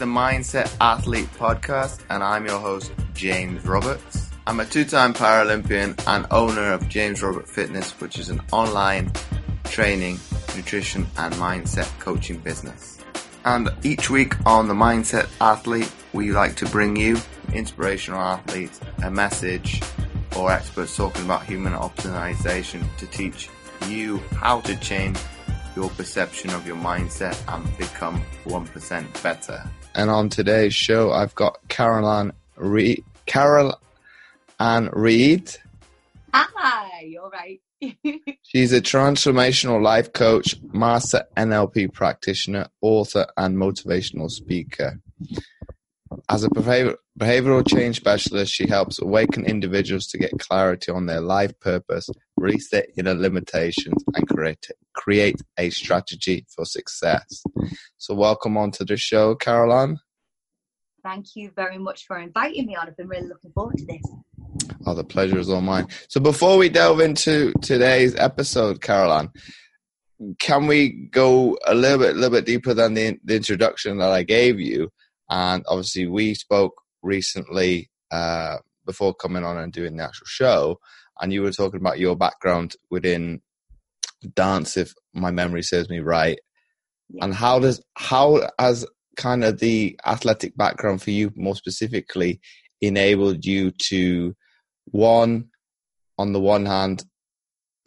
the Mindset Athlete Podcast, and I'm your host, James Roberts. I'm a two time Paralympian and owner of James Robert Fitness, which is an online training, nutrition, and mindset coaching business. And each week on the Mindset Athlete, we like to bring you inspirational athletes, a message, or experts talking about human optimization to teach you how to change your perception of your mindset and become 1% better. And on today's show, I've got Caroline Reid. Carol Ann Reed. Hi, you're right. She's a transformational life coach, master NLP practitioner, author, and motivational speaker. As a behavioral change specialist, she helps awaken individuals to get clarity on their life purpose, release their inner limitations, and create, create a strategy for success. So, welcome on to the show, Caroline. Thank you very much for inviting me on. I've been really looking forward to this. Oh, the pleasure is all mine. So, before we delve into today's episode, Caroline, can we go a little bit, a little bit deeper than the, the introduction that I gave you? And obviously, we spoke recently uh, before coming on and doing the actual show, and you were talking about your background within dance, if my memory serves me right. Yeah. And how does how has kind of the athletic background for you more specifically enabled you to one on the one hand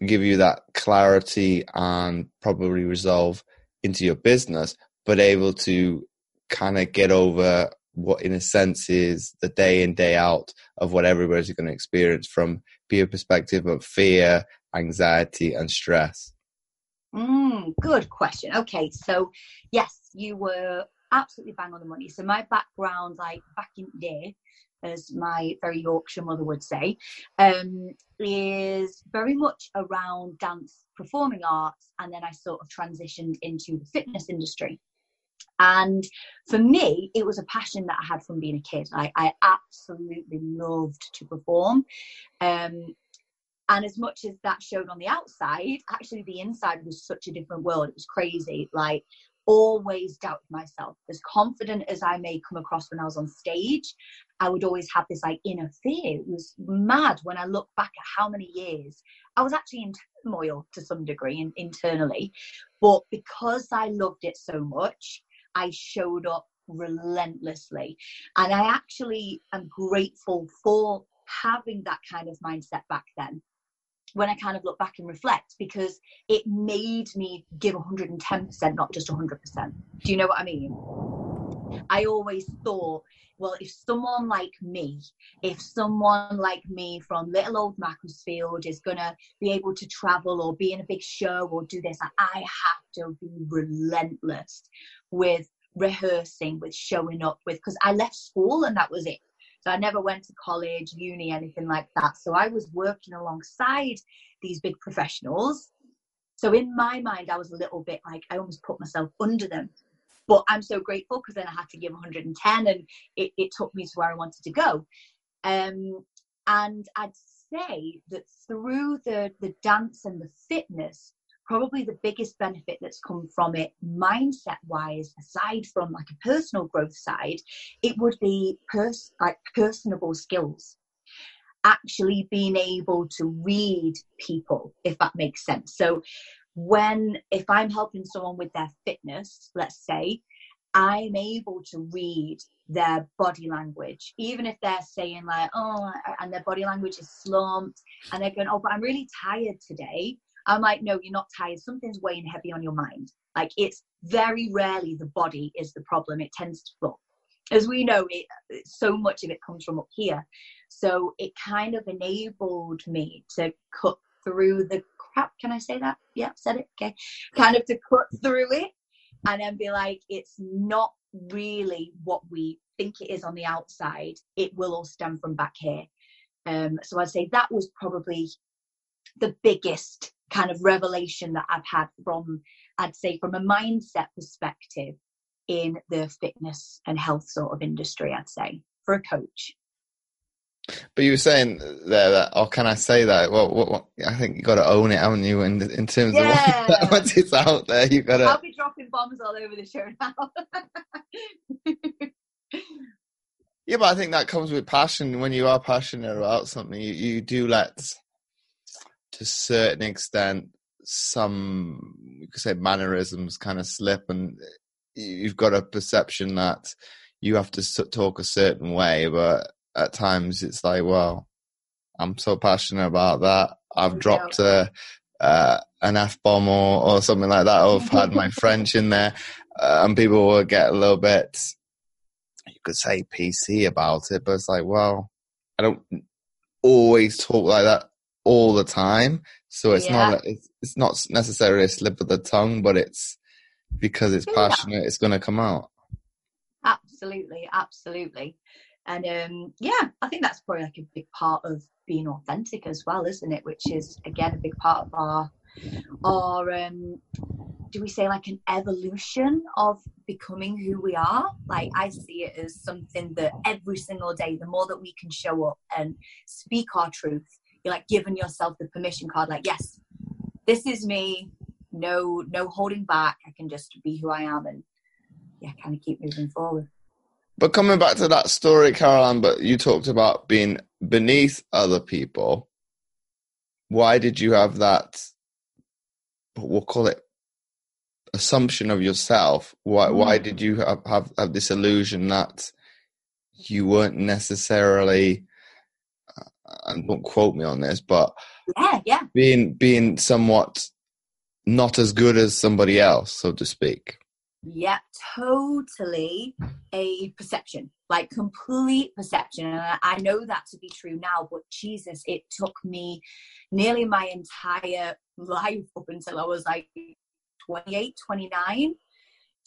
give you that clarity and probably resolve into your business but able to kind of get over what in a sense is the day in day out of what everybody's going to experience from your perspective of fear anxiety and stress mm, good question okay so yes you were absolutely bang on the money so my background like back in the day as my very yorkshire mother would say um, is very much around dance performing arts and then i sort of transitioned into the fitness industry and for me, it was a passion that I had from being a kid. I, I absolutely loved to perform. Um, and as much as that showed on the outside, actually the inside was such a different world. It was crazy. Like always doubted myself. As confident as I may come across when I was on stage, I would always have this like inner fear. It was mad when I look back at how many years I was actually in turmoil to some degree in, internally. But because I loved it so much, I showed up relentlessly. And I actually am grateful for having that kind of mindset back then when I kind of look back and reflect because it made me give 110%, not just 100%. Do you know what I mean? I always thought, well, if someone like me, if someone like me from little old Macclesfield is going to be able to travel or be in a big show or do this, I have to be relentless with rehearsing, with showing up, with because I left school and that was it. So I never went to college, uni, anything like that. So I was working alongside these big professionals. So in my mind, I was a little bit like I almost put myself under them. But I'm so grateful because then I had to give 110 and it, it took me to where I wanted to go. Um, and I'd say that through the, the dance and the fitness, probably the biggest benefit that's come from it mindset wise aside from like a personal growth side it would be pers- like personable skills. Actually being able to read people if that makes sense. So when if i'm helping someone with their fitness let's say i'm able to read their body language. Even if they're saying like oh and their body language is slumped and they're going oh but i'm really tired today I'm like, no, you're not tired. Something's weighing heavy on your mind. Like it's very rarely the body is the problem. It tends to flow. As we know, it, so much of it comes from up here. So it kind of enabled me to cut through the crap. Can I say that? Yeah, said it. Okay. Kind of to cut through it and then be like, it's not really what we think it is on the outside. It will all stem from back here. Um, so I'd say that was probably the biggest kind of revelation that I've had from, I'd say, from a mindset perspective in the fitness and health sort of industry, I'd say, for a coach. But you were saying there that, or can I say that? Well, what, what, I think you got to own it, haven't you? In in terms yeah. of what, once it's out there, you got to. I'll be dropping bombs all over the show now. yeah, but I think that comes with passion. When you are passionate about something, you, you do let, to a certain extent, some you could say mannerisms kind of slip, and you've got a perception that you have to talk a certain way, but at times it's like, well, I'm so passionate about that. I've dropped a, uh, an f bomb or, or something like that. Or I've had my French in there, uh, and people will get a little bit, you could say PC about it, but it's like, well, I don't always talk like that all the time, so it's yeah. not a, it's, it's not necessarily a slip of the tongue, but it's because it's passionate, yeah. it's going to come out. Absolutely, absolutely. And um, yeah, I think that's probably like a big part of being authentic as well, isn't it? Which is again a big part of our our um, do we say like an evolution of becoming who we are? Like I see it as something that every single day, the more that we can show up and speak our truth, you're like giving yourself the permission card, like, yes, this is me. No, no holding back. I can just be who I am and yeah, kind of keep moving forward. But coming back to that story, Caroline, but you talked about being beneath other people. Why did you have that? We'll call it assumption of yourself. Why? Mm. Why did you have, have have this illusion that you weren't necessarily? And don't quote me on this, but yeah, yeah, being being somewhat not as good as somebody else, so to speak. Yeah, totally a perception, like complete perception. And I know that to be true now, but Jesus, it took me nearly my entire life up until I was like 28, 29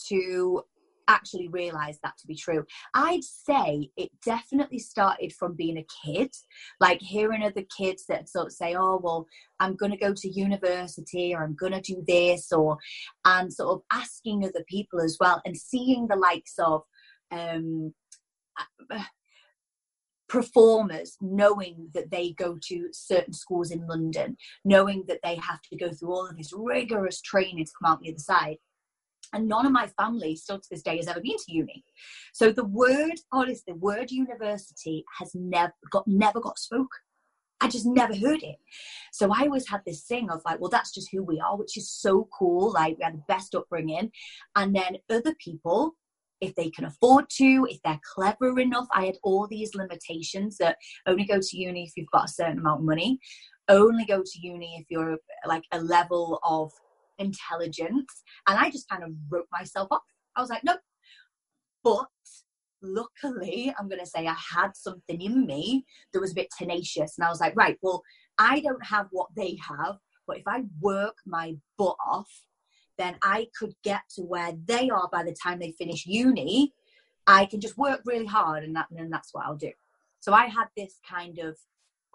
to actually realize that to be true. I'd say it definitely started from being a kid, like hearing other kids that sort of say, "Oh, well, I'm going to go to university or I'm going to do this," or and sort of asking other people as well, and seeing the likes of. Um, performers knowing that they go to certain schools in London, knowing that they have to go through all of this rigorous training to come out the other side and none of my family still to this day has ever been to uni. So the word honestly the word university has never got never got spoke. I just never heard it. So i always had this thing of like well that's just who we are which is so cool. Like we had the best upbringing. And then other people if they can afford to, if they're clever enough. I had all these limitations that only go to uni if you've got a certain amount of money, only go to uni if you're like a level of intelligence. And I just kind of wrote myself off. I was like, nope. But luckily, I'm going to say I had something in me that was a bit tenacious. And I was like, right, well, I don't have what they have. But if I work my butt off, then I could get to where they are by the time they finish uni. I can just work really hard, and that, and that's what I'll do. So I had this kind of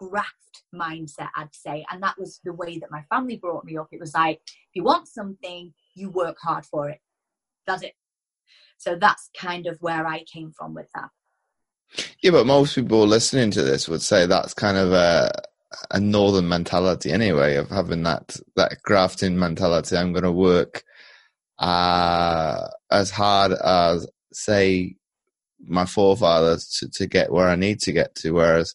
graft mindset, I'd say. And that was the way that my family brought me up. It was like, if you want something, you work hard for it. Does it? So that's kind of where I came from with that. Yeah, but most people listening to this would say that's kind of a a northern mentality anyway of having that that grafting mentality. I'm going to work uh, as hard as say my forefathers to, to get where I need to get to. Whereas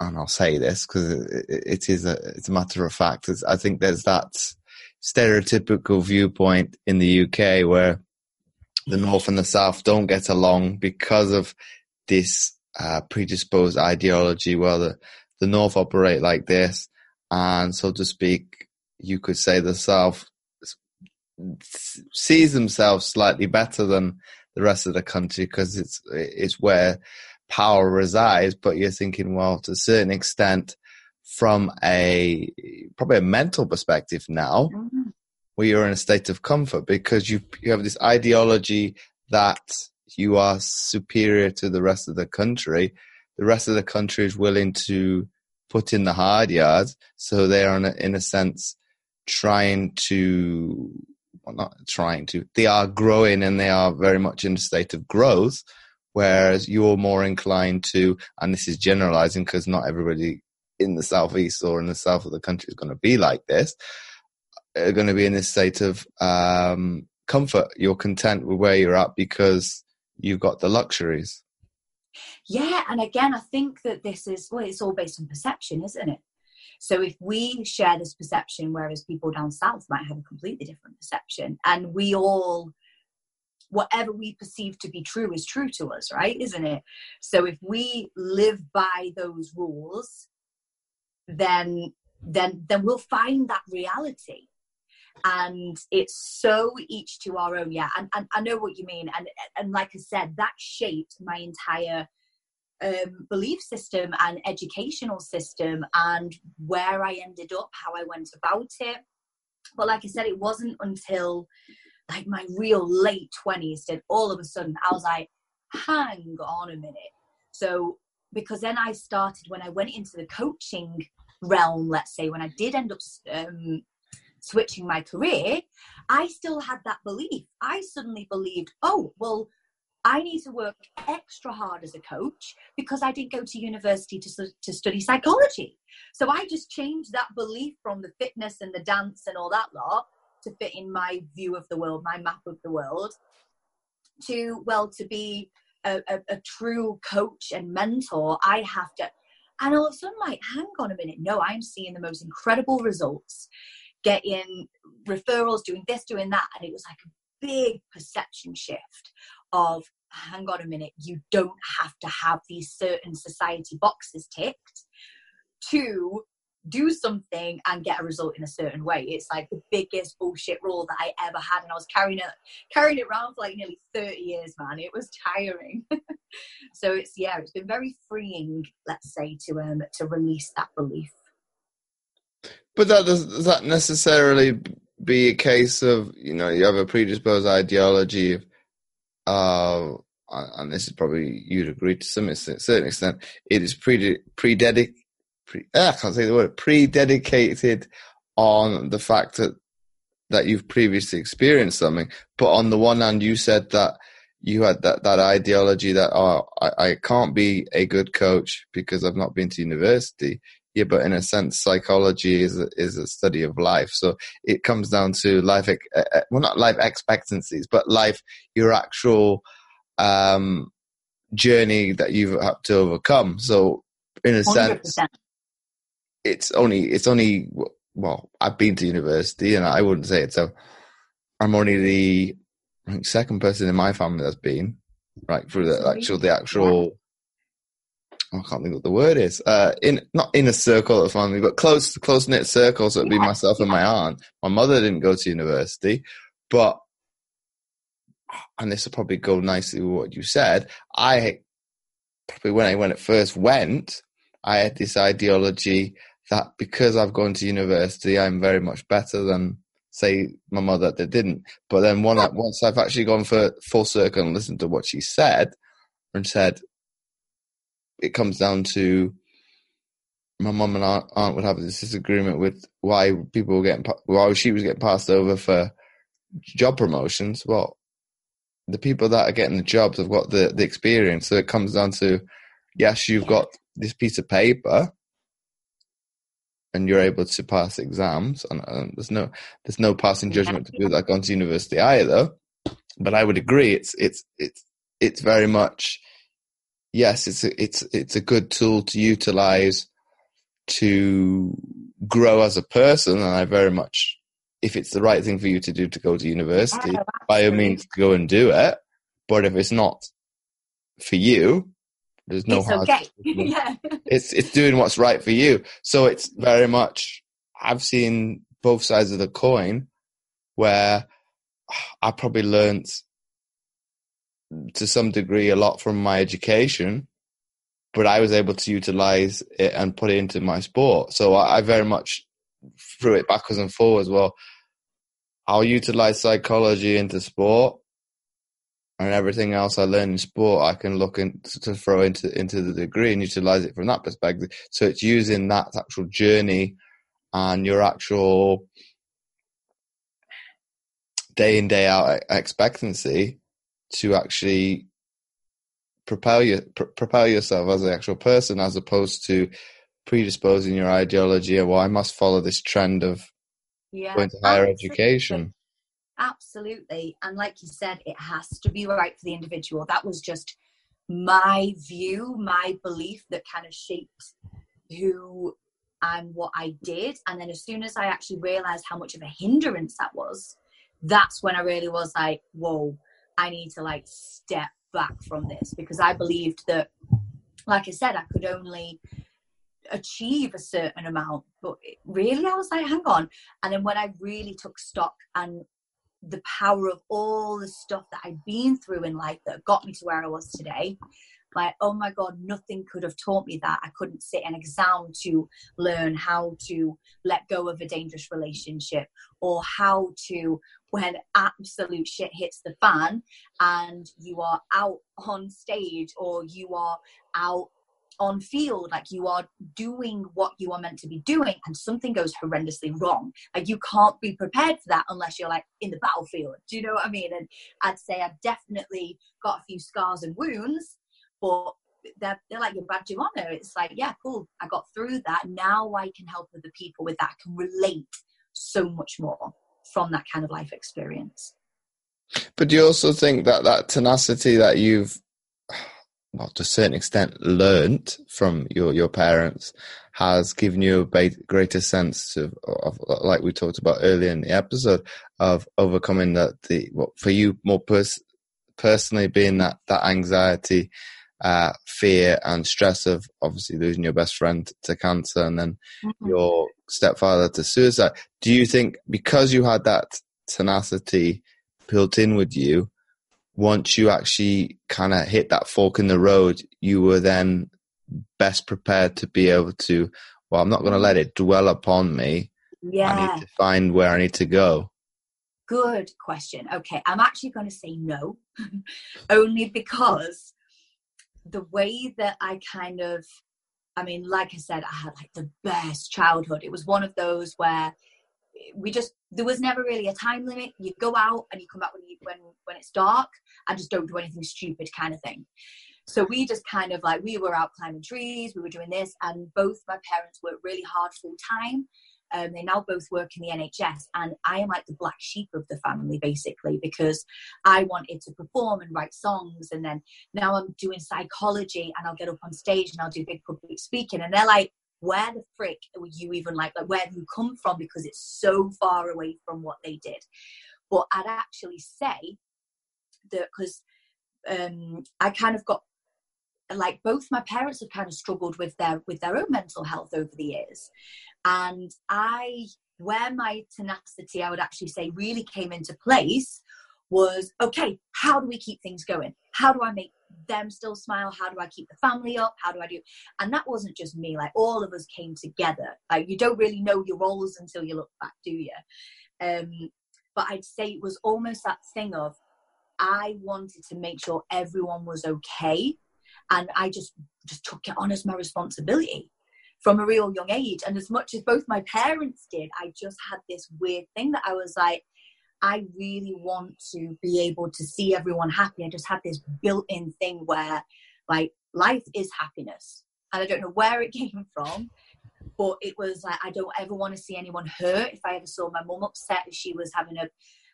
and I'll say this because it, it is a it's a matter of fact. It's, I think there's that stereotypical viewpoint in the UK where the North and the South don't get along because of this uh, predisposed ideology. Where the the North operate like this, and so to speak, you could say the South sees themselves slightly better than the rest of the country because it's it's where power resides, but you're thinking, well, to a certain extent, from a probably a mental perspective now, mm-hmm. where you're in a state of comfort because you you have this ideology that you are superior to the rest of the country. The rest of the country is willing to put in the hard yards, so they are in a, in a sense trying to well, not trying to. They are growing and they are very much in a state of growth whereas you're more inclined to, and this is generalizing because not everybody in the southeast or in the south of the country is going to be like this. are going to be in this state of um, comfort. You're content with where you're at because you've got the luxuries. Yeah, and again, I think that this is well, it's all based on perception, isn't it? So if we share this perception, whereas people down south might have a completely different perception, and we all whatever we perceive to be true is true to us, right? Isn't it? So if we live by those rules, then then then we'll find that reality. And it's so each to our own, yeah. And, and I know what you mean. And and like I said, that shaped my entire um, belief system and educational system and where I ended up, how I went about it. But like I said, it wasn't until like my real late 20s that all of a sudden I was like, hang on a minute. So, because then I started when I went into the coaching realm, let's say, when I did end up um, switching my career, I still had that belief. I suddenly believed, oh, well, I need to work extra hard as a coach because I didn't go to university to, to study psychology. So I just changed that belief from the fitness and the dance and all that lot to fit in my view of the world, my map of the world, to, well, to be a, a, a true coach and mentor, I have to. And all of a sudden, like, hang on a minute, no, I'm seeing the most incredible results, getting referrals, doing this, doing that. And it was like a big perception shift of hang on a minute, you don't have to have these certain society boxes ticked to do something and get a result in a certain way. It's like the biggest bullshit rule that I ever had, and I was carrying it carrying it around for like nearly thirty years, man. It was tiring. so it's yeah, it's been very freeing, let's say, to um to release that belief. But that does, does that necessarily be a case of you know you have a predisposed ideology of uh, and this is probably you'd agree to some extent, certain extent, it is pre prededicated. Pre, ah, I can't say the word pre-dedicated on the fact that that you've previously experienced something. But on the one hand, you said that you had that, that ideology that oh, I, I can't be a good coach because I've not been to university. Yeah, but in a sense, psychology is a, is a study of life. So it comes down to life, well, not life expectancies, but life, your actual um, journey that you've had to overcome. So in a 100%. sense, it's only it's only well, I've been to university, and I wouldn't say it. So I'm only the think second person in my family that's been right through the actual the actual I can't think what the word is. Uh, in not in a circle of family, but close close knit circle. So it'd be myself and my aunt. My mother didn't go to university, but and this will probably go nicely with what you said. I probably when I when it first went, I had this ideology that because I've gone to university, I'm very much better than say my mother that didn't. But then one, once I've actually gone for full circle and listened to what she said, and said, it comes down to my mum and aunt would have this disagreement with why people were getting why she was getting passed over for job promotions. Well, the people that are getting the jobs have got the the experience, so it comes down to yes, you've got this piece of paper, and you're able to pass exams, and, and there's no there's no passing judgment to do that gone to university either. But I would agree, it's it's it's it's very much yes, it's a, it's it's a good tool to utilize to grow as a person, and I very much, if it's the right thing for you to do to go to university, oh, by all means, go and do it. But if it's not for you, there's no it's hard. Okay. yeah. It's it's doing what's right for you. So it's very much. I've seen both sides of the coin, where I probably learned to some degree a lot from my education, but I was able to utilize it and put it into my sport. So I, I very much threw it backwards and forwards. Well, I'll utilize psychology into sport and everything else I learn in sport, I can look in, to throw into into the degree and utilize it from that perspective. So it's using that actual journey and your actual day in day out expectancy to actually propel you pr- propel yourself as an actual person as opposed to predisposing your ideology of well I must follow this trend of yeah going to higher education. Absolutely. And like you said, it has to be right for the individual. That was just my view, my belief that kind of shaped who and what I did. And then as soon as I actually realized how much of a hindrance that was, that's when I really was like, whoa, I need to like step back from this because I believed that, like I said, I could only achieve a certain amount. But really, I was like, hang on. And then when I really took stock and the power of all the stuff that I'd been through in life that got me to where I was today. Like, oh my God, nothing could have taught me that. I couldn't sit an exam to learn how to let go of a dangerous relationship or how to, when absolute shit hits the fan and you are out on stage or you are out on field like you are doing what you are meant to be doing and something goes horrendously wrong. Like you can't be prepared for that unless you're like in the battlefield. Do you know what i mean? And i'd say i've definitely got a few scars and wounds but they're, they're like your badge of honor. It's like yeah cool. I got through that. Now i can help other people with that. I can relate so much more from that kind of life experience. But do you also think that that tenacity that you've, well, to a certain extent, learnt from your, your parents has given you a greater sense of, of, like we talked about earlier in the episode, of overcoming that the what for you more pers- personally being that that anxiety, uh, fear, and stress of obviously losing your best friend to cancer and then Mm-hmm. your stepfather to suicide. Do you think because you had that tenacity built in with you, once you actually kind of hit that fork in the road, you were then best prepared to be able to, well, I'm not going to let it dwell upon me. Yeah. I need to find where I need to go. Good question. Okay, I'm actually going to say no, only because the way that I kind of, I mean, like I said, I had like the best childhood. It was one of those where we just there was never really a time limit. You go out and you come back when you when when it's dark and just don't do anything stupid kind of thing. So we just kind of like we were out climbing trees, we were doing this, and both my parents worked really hard full time. Um, they now both work in the NHS, and I am like the black sheep of the family basically because I wanted to perform and write songs, and then now I'm doing psychology, and I'll get up on stage and I'll do big public speaking, and they're like, "Where the frick were you even like? Like where have you come from? Because it's so far away from what they did." But I'd actually say that because um, I kind of got like both my parents have kind of struggled with their with their own mental health over the years and i where my tenacity i would actually say really came into place was okay how do we keep things going how do i make them still smile how do i keep the family up? How do i do and that wasn't just me like all of us came together. Like you don't really know your roles until you look back do you? Um but i'd say it was almost that thing of i wanted to make sure everyone was okay and I just just took it on as my responsibility from a real young age. And as much as both my parents did, I just had this weird thing that I was like, I really want to be able to see everyone happy. I just had this built-in thing where like life is happiness. And I don't know where it came from, but it was like I don't ever want to see anyone hurt. If I ever saw my mum upset if she was having a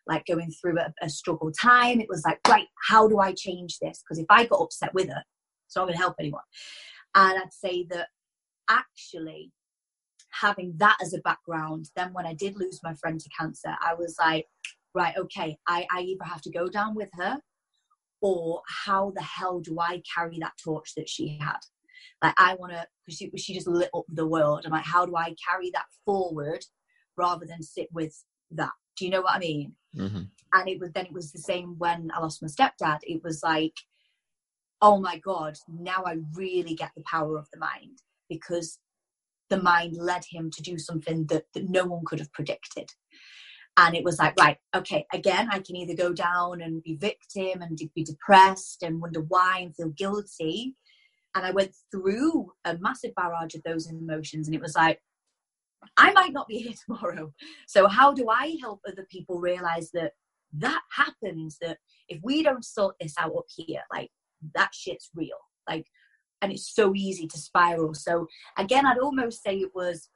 like going through a, a struggle time, it was like, right, how do I change this? Because if I got upset with her, it's not going to help anyone. And I'd say that actually having that as a background, then when I did lose my friend to cancer, I was like, right, okay, I, I either have to go down with her or how the hell do I carry that torch that she had? Like, I want to, because she, she just lit up the world. I'm like, how do I carry that forward rather than sit with that? Do you know what I mean? Mm-hmm. And it was then it was the same when I lost my stepdad. It was like, oh my god now i really get the power of the mind because the mind led him to do something that, that no one could have predicted and it was like right okay again i can either go down and be victim and be depressed and wonder why and feel guilty. And i went through a massive barrage of those emotions and it was like i might not be here tomorrow. So how do i help other people realize that that happens that if we don't sort this out up here like that shit's real. Like and it's so easy to spiral. So again i'd almost say it was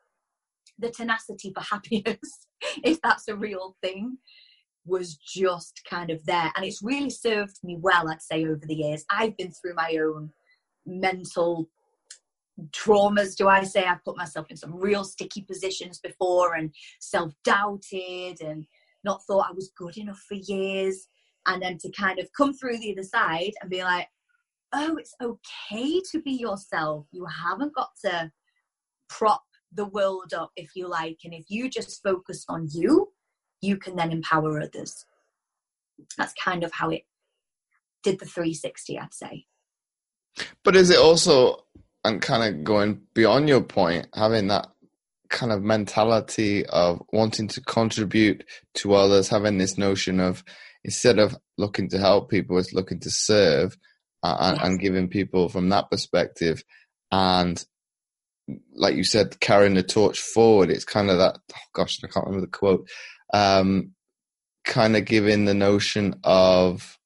the tenacity for happiness, if that's a real thing, was just kind of there. And it's really served me well, I'd say, over the years. I've been through my own mental traumas, do I say? I've put myself in some real sticky positions before and self doubted and not thought I was good enough for years. And then to kind of come through the other side and be like, oh, it's okay to be yourself. You haven't got to prop the world up, if you like. And if you just focus on you, you can then empower others. That's kind of how it did the 360, I'd say. But is it also, and kind of going beyond your point, having that kind of mentality of wanting to contribute to others, having this notion of instead of looking to help people, it's looking to serve and, yes. and giving people from that perspective. And like you said, carrying the torch forward. It's kind of that. Oh gosh, I can't remember the quote. Um, kind of giving the notion of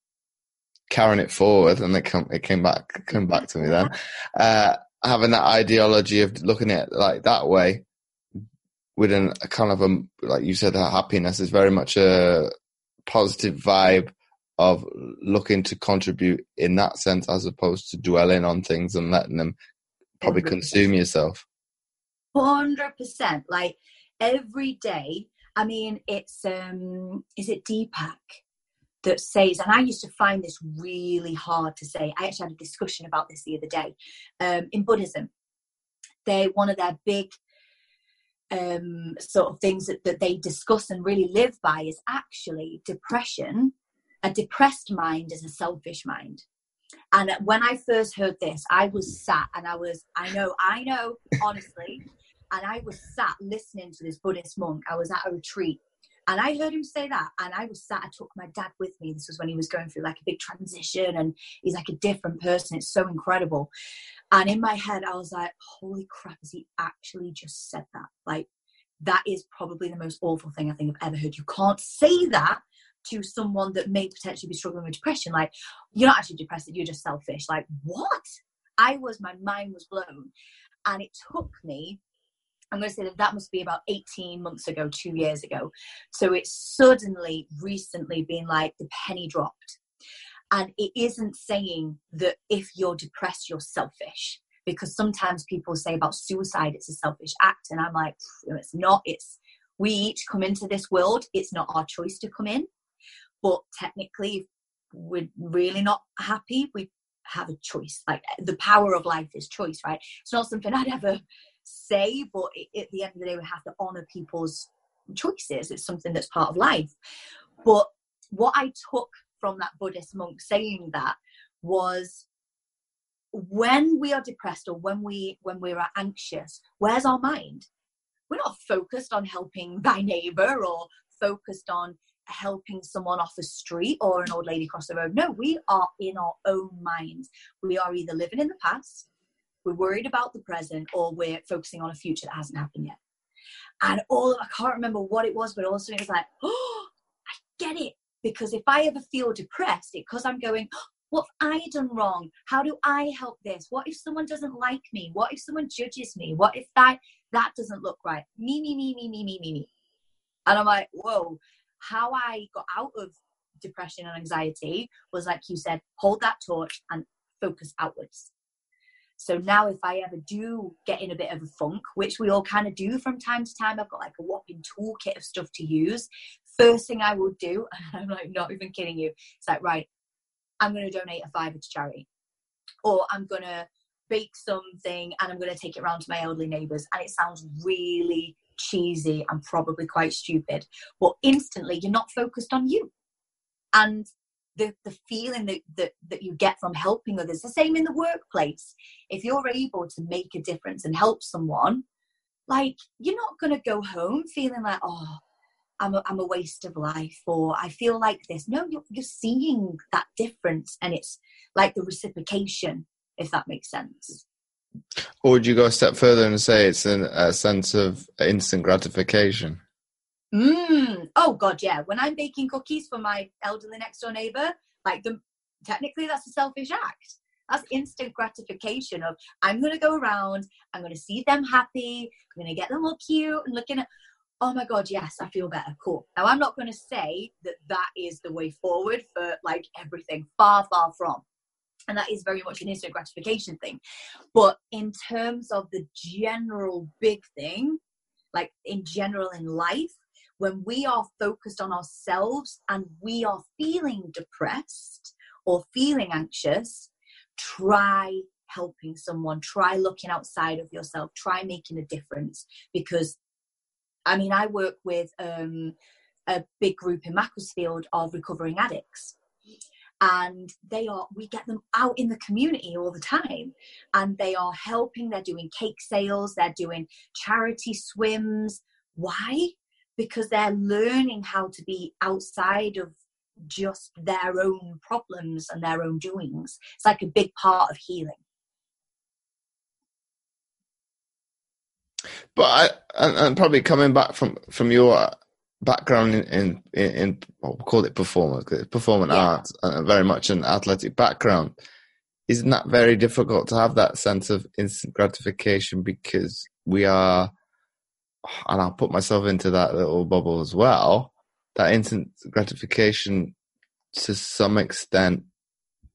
carrying it forward, and it come it came back came back to me then. Uh, having that ideology of looking at it like that way, with a kind of a like you said, happiness is very much a positive vibe of looking to contribute in that sense as opposed to dwelling on things and letting them probably 100%. consume yourself 100% like every day i mean it's um is it deepak that says and i used to find this really hard to say i actually had a discussion about this the other day um in buddhism they one of their big um, sort of things that, that they discuss and really live by is actually depression a depressed mind is a selfish mind. And when I first heard this, I was sat and I was, I know, I know, honestly, and I was sat listening to this Buddhist monk. I was at a retreat and I heard him say that. And I was sat, I took my dad with me. This was when he was going through like a big transition and he's like a different person. It's so incredible. And in my head, I was like, holy crap, has he actually just said that? Like, that is probably the most awful thing I think I've ever heard. You can't say that to someone that may potentially be struggling with depression. Like you're not actually depressed you're just selfish. Like what? I was my mind was blown. And it took me i'm going to say that that must be about 18 months ago two years ago. So it's suddenly recently been like the penny dropped. And it isn't saying that if you're depressed you're selfish. Because sometimes people say about suicide it's a selfish act. And i'm like it's not. It's we each come into this world. It's not our choice to come in but technically we're really not happy we have a choice. Like the power of life is choice right? It's not something i'd ever say but at the end of the day we have to honor people's choices. It's something that's part of life. But what i took from that buddhist monk saying that was when we are depressed or when we when we're anxious where's our mind? We're not focused on helping thy neighbor or focused on helping someone off the street or an old lady across the road. No, we are in our own minds. We are either living in the past, we're worried about the present, or we're focusing on a future that hasn't happened yet. And all I can't remember what it was, but also it was like, oh, I get it. Because if I ever feel depressed, because I'm going, oh, what have I done wrong? How do I help this? What if someone doesn't like me? What if someone judges me? What if that that doesn't look right? Me, me, me, me, me, me, me, me. And I'm like, whoa, how I got out of depression and anxiety was like you said, hold that torch and focus outwards. So now, if I ever do get in a bit of a funk, which we all kind of do from time to time, I've got like a whopping toolkit of stuff to use. First thing I will do, and I'm like not even kidding you, it's like, right, I'm going to donate a fiver to charity, or I'm going to bake something and I'm going to take it around to my elderly neighbours. And it sounds really cheesy and probably quite stupid, but instantly you're not focused on you. And the, the feeling that, that, that you get from helping others, the same in the workplace. If you're able to make a difference and help someone, like you're not going to go home feeling like, oh, I'm a, I'm a waste of life or I feel like this. No, you're, you're seeing that difference and it's like the reciprocation, if that makes sense. Or would you go a step further and say it's an, a sense of instant gratification? Mm. Oh God, yeah. When I'm baking cookies for my elderly next door neighbor, like the technically that's a selfish act. That's instant gratification of I'm to go around, I'm to see them happy, I'm to get them all cute and looking at, oh my God, yes, I feel better. Cool. Now, I'm not going to say that that is the way forward for like everything, far, far from. And that is very much an instant gratification thing. But in terms of the general big thing, like in general in life, when we are focused on ourselves and we are feeling depressed or feeling anxious, try helping someone, try looking outside of yourself, try making a difference. Because, I mean, I work with um, a big group in Macclesfield of recovering addicts. And they are, we get them out in the community all the time. And they are helping, they're doing cake sales, they're doing charity swims. Why? because they're learning how to be outside of just their own problems and their own doings. It's like a big part of healing. But I, and, and probably coming back from from your background in in, in, in we'll call it performance, performance yeah. arts, and very much an athletic background. Isn't that very difficult to have that sense of instant gratification because we are and I'll put myself into that little bubble as well, that instant gratification to some extent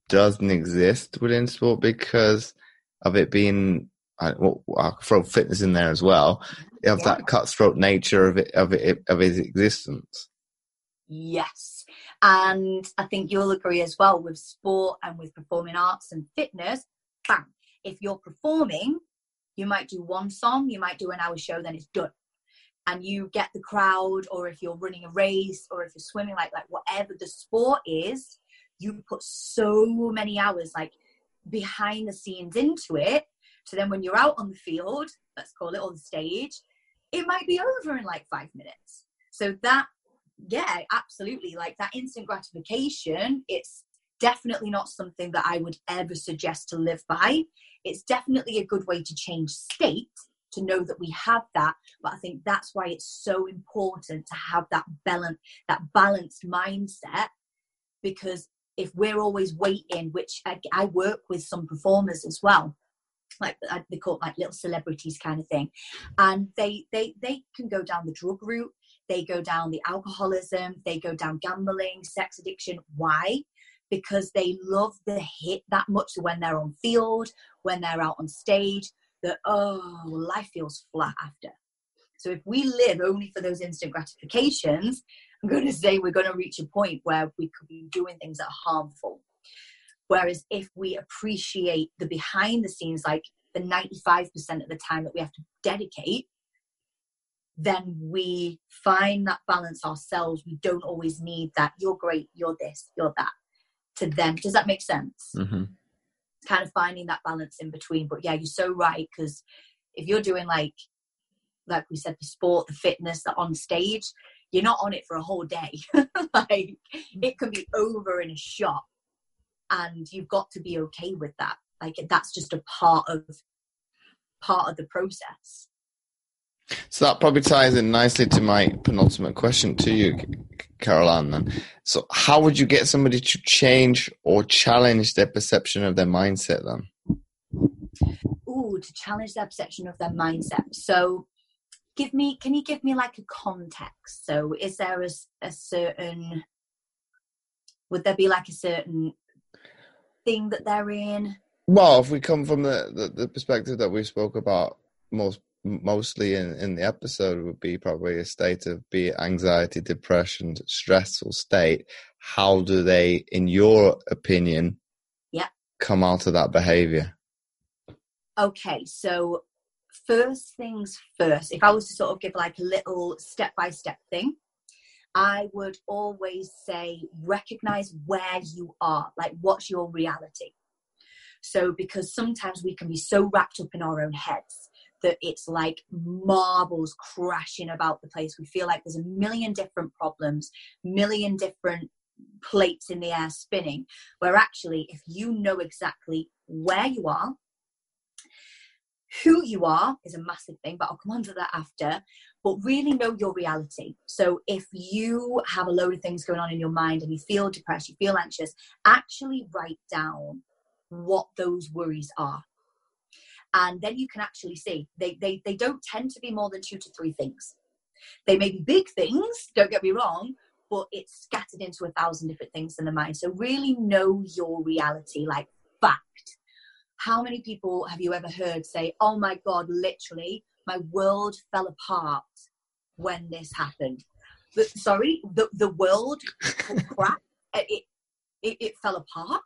doesn't exist within sport because of it being, uh, I, well, I'll throw fitness in there as well, of yeah. that cutthroat nature of it, of it, of its existence. Yes. And I think you'll agree as well with sport and with performing arts and fitness. Bang. If you're performing, you might do one song, you might do an hour show, then it's done and you get the crowd or if you're running a race or if you're swimming like like whatever the sport is you put so many hours like behind the scenes into it so then when you're out on the field let's call it on the stage it might be over in like five minutes. So that yeah absolutely like that instant gratification it's definitely not something that i would ever suggest to live by. It's definitely a good way to change state to know that we have that but i think that's why it's so important to have that balance that balanced mindset because if we're always waiting which I, I work with some performers as well like uh, they call it like little celebrities kind of thing. And they they they can go down the drug route. They go down the alcoholism. They go down gambling sex addiction. Why? Because they love the hit that much. When they're on field when they're out on stage that, oh, life feels flat after. So if we live only for those instant gratifications, I'm going to say we're going to reach a point where we could be doing things that are harmful. Whereas if we appreciate the behind the scenes, like the 95% of the time that we have to dedicate, then we find that balance ourselves. We don't always need that, you're great, you're this, you're that, to them. Does that make sense? Mm-hmm kind of finding that balance in between. But yeah, you're so right because if you're doing like like we said, the sport, the fitness, the on stage, you're not on it for a whole day. like it can be over in a shot, and you've got to be okay with that. Like that's just a part of part of the process. So that probably ties in nicely to my penultimate question to you, Caroline. Then, so how would you get somebody to change or challenge their perception of their mindset? Then, ooh, to challenge their perception of their mindset. So, give me, can you give me like a context? So, is there a, a certain, would there be like a certain thing that they're in? Well, if we come from the, the, the perspective that we spoke about most mostly in, in the episode would be probably a state of be anxiety, depression, stressful state. How do they, in your opinion, yeah, come out of that behavior? Okay, so first things first, if I was to sort of give like a little step by step thing, I would always say recognize where you are, like what's your reality. So, because sometimes we can be so wrapped up in our own heads that it's like marbles crashing about the place. We feel like there's a million different problems, million different plates in the air spinning. Where actually, if you know exactly where you are, who you are is a massive thing, but I'll come on to that after. But really know your reality. So if you have a load of things going on in your mind and you feel depressed, you feel anxious, actually write down what those worries are. And then you can actually see they, they, they don't tend to be more than two to three things. They may be big things, don't get me wrong, but it's scattered into a thousand different things in the mind. So really know your reality, like fact. How many people have you ever heard say, oh my God, literally, my world fell apart when this happened? The, sorry, the, the world cracked, it, it, it fell apart.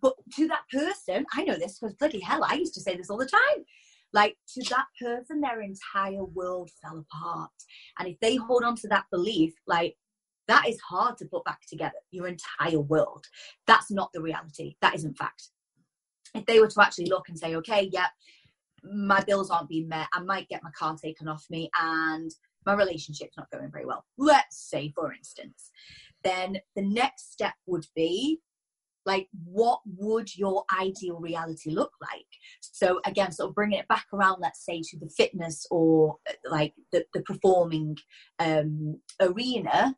But to that person, I know this because bloody hell, I used to say this all the time. Like to that person, their entire world fell apart. And if they hold on to that belief, like that is hard to put back together, your entire world. That's not the reality. That isn't fact. If they were to actually look and say, okay, yeah, my bills aren't being met, I might get my car taken off me, and my relationship's not going very well, let's say, for instance, then the next step would be like what would your ideal reality look like? So again sort of bringing it back around let's say to the fitness or uh, like the, the performing um, arena.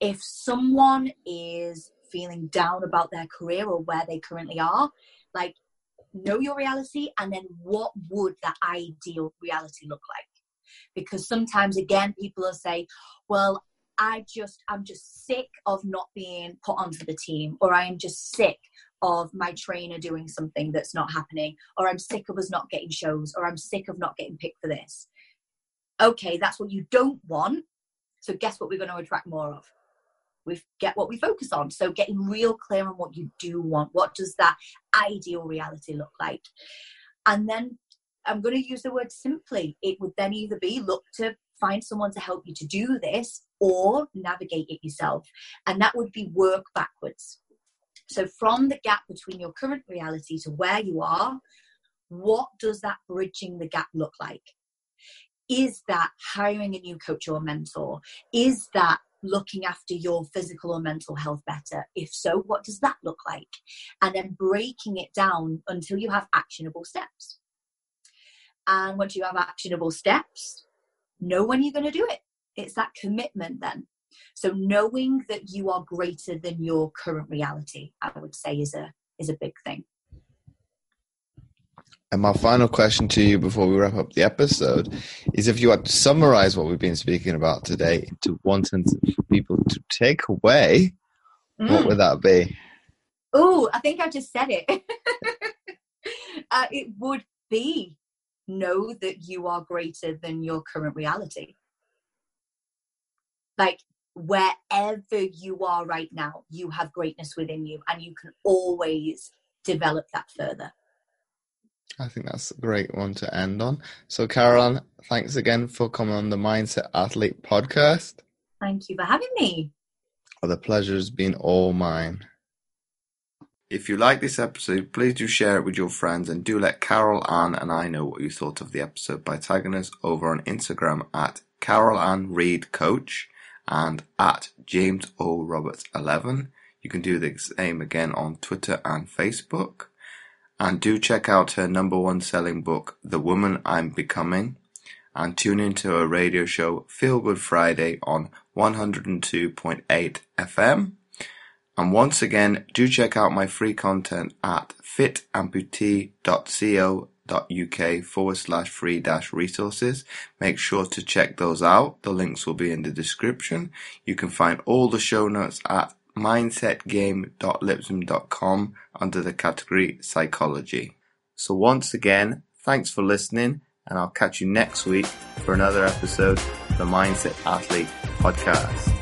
If someone is feeling down about their career or where they currently are like know your reality and then what would that ideal reality look like because sometimes again people will say well I just I'm just sick of not being put onto the team, or I am just sick of my trainer doing something that's not happening, or I'm sick of us not getting shows, or I'm sick of not getting picked for this. Okay, that's what you don't want. So guess what we're going to attract more of? We get what we focus on. So getting real clear on what you do want. What does that ideal reality look like? And then I'm going to use the word simply. It would then either be look to find someone to help you to do this or navigate it yourself. And that would be work backwards. So, from the gap between your current reality to where you are, what does that bridging the gap look like? Is that hiring a new coach or mentor? Is that looking after your physical or mental health better? If so, what does that look like? And then breaking it down until you have actionable steps. And once you have actionable steps, know when you're going to do it. It's that commitment then. So knowing that you are greater than your current reality, I would say is a is a big thing. And my final question to you before we wrap up the episode is if you had to summarize what we've been speaking about today into one sentence for people to take away, mm. what would that be? Oh, I think I just said it. uh, it would be know that you are greater than your current reality. Like wherever you are right now, you have greatness within you and you can always develop that further. I think that's a great one to end on. So, Caroline, thanks again for coming on the Mindset Athlete podcast. Thank you for having me. Well, the pleasure has been all mine. If you like this episode, please do share it with your friends and do let Carol Ann and I know what you thought of the episode by tagging us over on Instagram at Carol Ann Reid Coach and at James O Roberts 11. You can do the same again on Twitter and Facebook. And do check out her number one selling book, The Woman I'm Becoming, and tune into her radio show Feel Good Friday on 102.8 FM and once again, do check out my free content at fitamputee.co.uk forward slash free dash resources. Make sure to check those out. The links will be in the description. You can find all the show notes at mindsetgame.libsyn.com under the category psychology. So once again, thanks for listening and I'll catch you next week for another episode of the Mindset Athlete podcast.